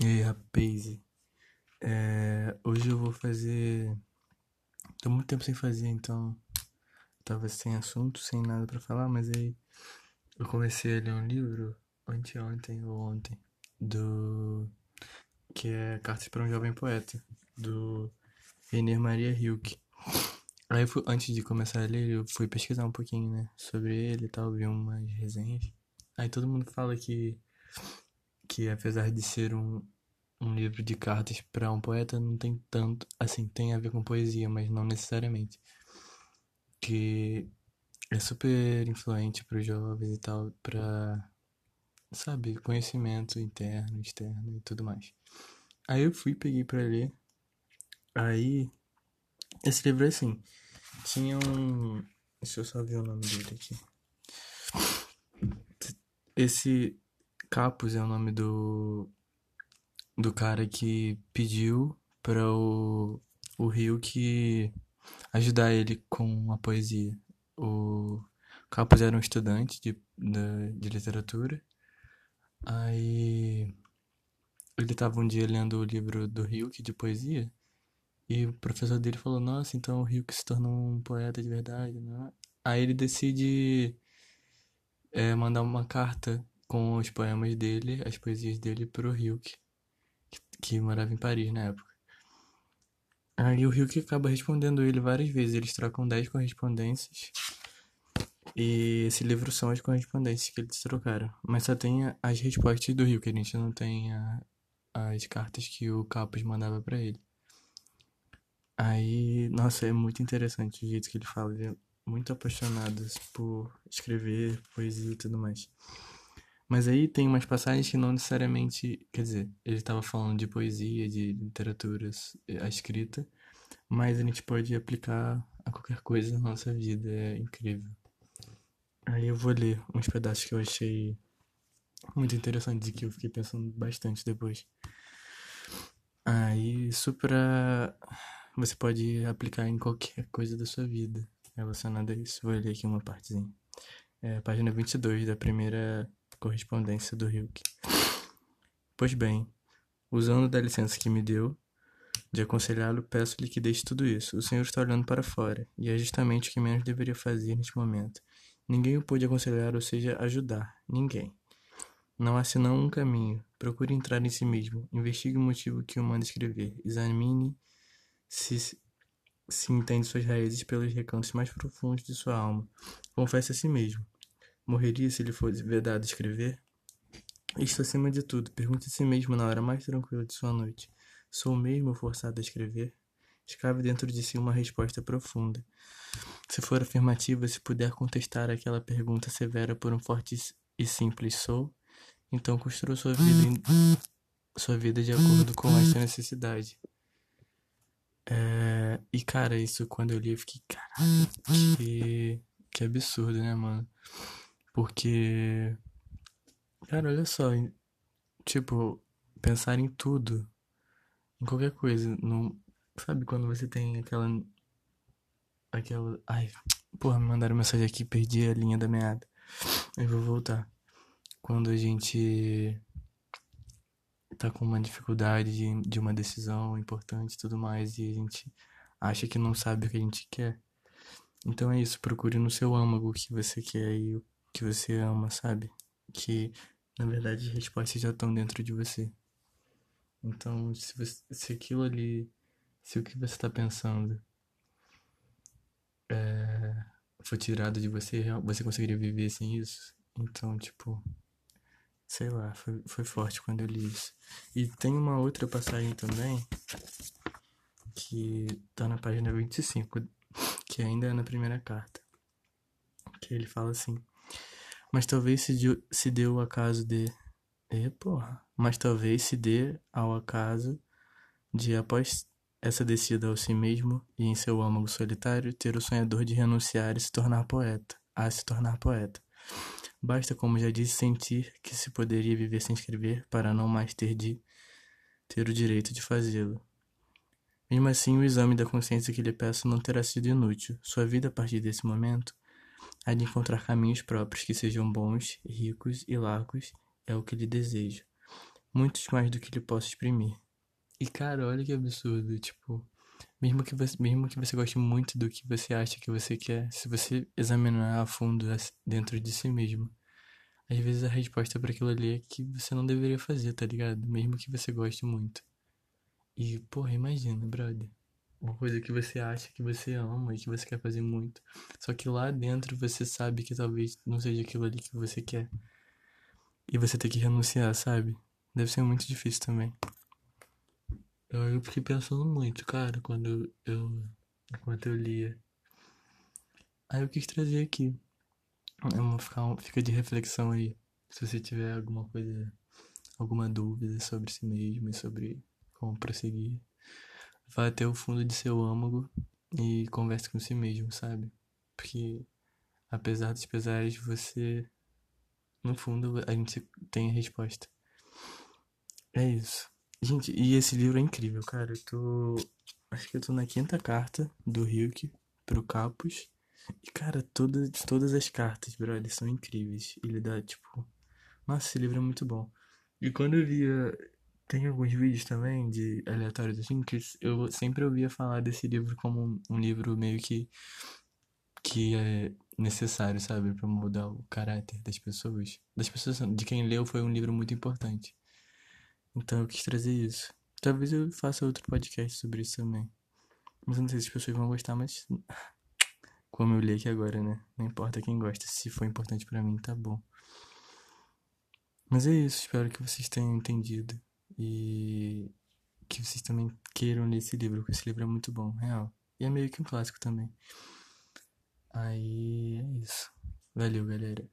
E aí, rapaz? É, hoje eu vou fazer. Tô muito tempo sem fazer, então tava sem assunto, sem nada pra falar, mas aí eu comecei a ler um livro anteontem ou ontem, do. que é Cartas para um Jovem Poeta, do Reiner Maria Rilke. Aí fui- antes de começar a ler, eu fui pesquisar um pouquinho, né, sobre ele e tal, vi umas resenhas. Aí todo mundo fala que, que apesar de ser um, um livro de cartas para um poeta não tem tanto, assim, tem a ver com poesia, mas não necessariamente. Que é super influente para os jovens e tal, para, sabe, conhecimento interno, externo e tudo mais. Aí eu fui, peguei para ler. Aí esse livro é assim, tinha um, deixa eu só ver o nome dele aqui. Esse Capus é o nome do do cara que pediu para o, o Rio que ajudar ele com a poesia. O Capus era um estudante de, de, de literatura. Aí ele estava um dia lendo o livro do Hilke de poesia e o professor dele falou: Nossa, então o Hilke se tornou um poeta de verdade, né? Aí ele decide é, mandar uma carta com os poemas dele, as poesias dele, pro Hilke que morava em Paris na época. Aí o Ryuk acaba respondendo ele várias vezes. Eles trocam 10 correspondências. E esse livro são as correspondências que eles trocaram. Mas só tem as respostas do Ryuk. A gente não tem a, as cartas que o Capus mandava para ele. Aí, nossa, é muito interessante o jeito que ele fala. Ele é muito apaixonado por escrever poesia e tudo mais. Mas aí tem umas passagens que não necessariamente. Quer dizer, ele estava falando de poesia, de literatura, a escrita, mas a gente pode aplicar a qualquer coisa na nossa vida, é incrível. Aí eu vou ler uns pedaços que eu achei muito interessantes e que eu fiquei pensando bastante depois. Aí, isso pra. Você pode aplicar em qualquer coisa da sua vida relacionada a isso. Vou ler aqui uma partezinha. É, página 22 da primeira correspondência do Hilke. Pois bem, usando da licença que me deu de aconselhá-lo, peço-lhe que deixe tudo isso. O senhor está olhando para fora, e é justamente o que menos deveria fazer neste momento. Ninguém o pôde aconselhar, ou seja, ajudar. Ninguém. Não há senão um caminho. Procure entrar em si mesmo. Investigue o motivo que o manda escrever. Examine se, se entende suas raízes pelos recantos mais profundos de sua alma. Confesse a si mesmo. Morreria se lhe fosse vedado escrever? Isto acima de tudo, pergunte a si mesmo na hora mais tranquila de sua noite. Sou mesmo forçado a escrever? Escave dentro de si uma resposta profunda. Se for afirmativa, se puder contestar aquela pergunta severa por um forte e simples sou, então construa sua vida, em, sua vida de acordo com esta necessidade. É, e cara, isso quando eu li eu fiquei, caralho, que, que absurdo, né, mano? Porque, cara, olha só, tipo, pensar em tudo, em qualquer coisa, não, sabe quando você tem aquela, aquela, ai, porra, me mandaram mensagem aqui, perdi a linha da meada, eu vou voltar. Quando a gente tá com uma dificuldade de, de uma decisão importante e tudo mais, e a gente acha que não sabe o que a gente quer. Então é isso, procure no seu âmago o que você quer e que você ama, sabe? Que na verdade as respostas já estão dentro de você. Então, se, você, se aquilo ali, se o que você está pensando é, for tirado de você, você conseguiria viver sem isso? Então, tipo, sei lá, foi, foi forte quando eu li isso. E tem uma outra passagem também, que tá na página 25, que ainda é na primeira carta. Que ele fala assim: Mas talvez se, deu, se deu o acaso de. E, porra. Mas talvez se dê ao acaso de, após essa descida ao si mesmo e em seu âmago solitário, ter o sonhador de renunciar e se tornar poeta, a se tornar poeta. Basta, como já disse, sentir que se poderia viver sem escrever para não mais ter de ter o direito de fazê-lo. Mesmo assim, o exame da consciência que lhe peço não terá sido inútil. Sua vida a partir desse momento há de encontrar caminhos próprios que sejam bons, ricos e largos, é o que lhe desejo. muitos mais do que ele possa exprimir. E cara, olha que absurdo, tipo, mesmo que você, mesmo que você goste muito do que você acha que você quer, se você examinar a fundo dentro de si mesmo, às vezes a resposta para aquilo ali é que você não deveria fazer, tá ligado? Mesmo que você goste muito. E, porra, imagina, brother. Uma coisa que você acha que você ama e que você quer fazer muito. Só que lá dentro você sabe que talvez não seja aquilo ali que você quer. E você tem que renunciar, sabe? Deve ser muito difícil também. Eu fiquei pensando muito, cara, quando eu. Enquanto eu lia. Aí eu quis trazer aqui. É uma, fica, fica de reflexão aí. Se você tiver alguma coisa. Alguma dúvida sobre si mesmo e sobre como prosseguir. Vá até o fundo de seu âmago e converse com si mesmo, sabe? Porque apesar dos pesares, você. No fundo, a gente tem a resposta. É isso. Gente, e esse livro é incrível, cara. Eu tô. Acho que eu tô na quinta carta do Hilke pro Capus. E, cara, todas, todas as cartas, brother, são incríveis. Ele dá, tipo. Nossa, esse livro é muito bom. E quando eu via. Tem alguns vídeos também de aleatórios assim, que eu sempre ouvia falar desse livro como um livro meio que. que é necessário, sabe? para mudar o caráter das pessoas. Das pessoas. De quem leu foi um livro muito importante. Então eu quis trazer isso. Talvez eu faça outro podcast sobre isso também. Mas eu não sei se as pessoas vão gostar, mas. Como eu li aqui agora, né? Não importa quem gosta. Se for importante para mim, tá bom. Mas é isso. Espero que vocês tenham entendido. E que vocês também queiram ler esse livro, porque esse livro é muito bom, real. E é meio que um clássico também. Aí é isso. Valeu, galera.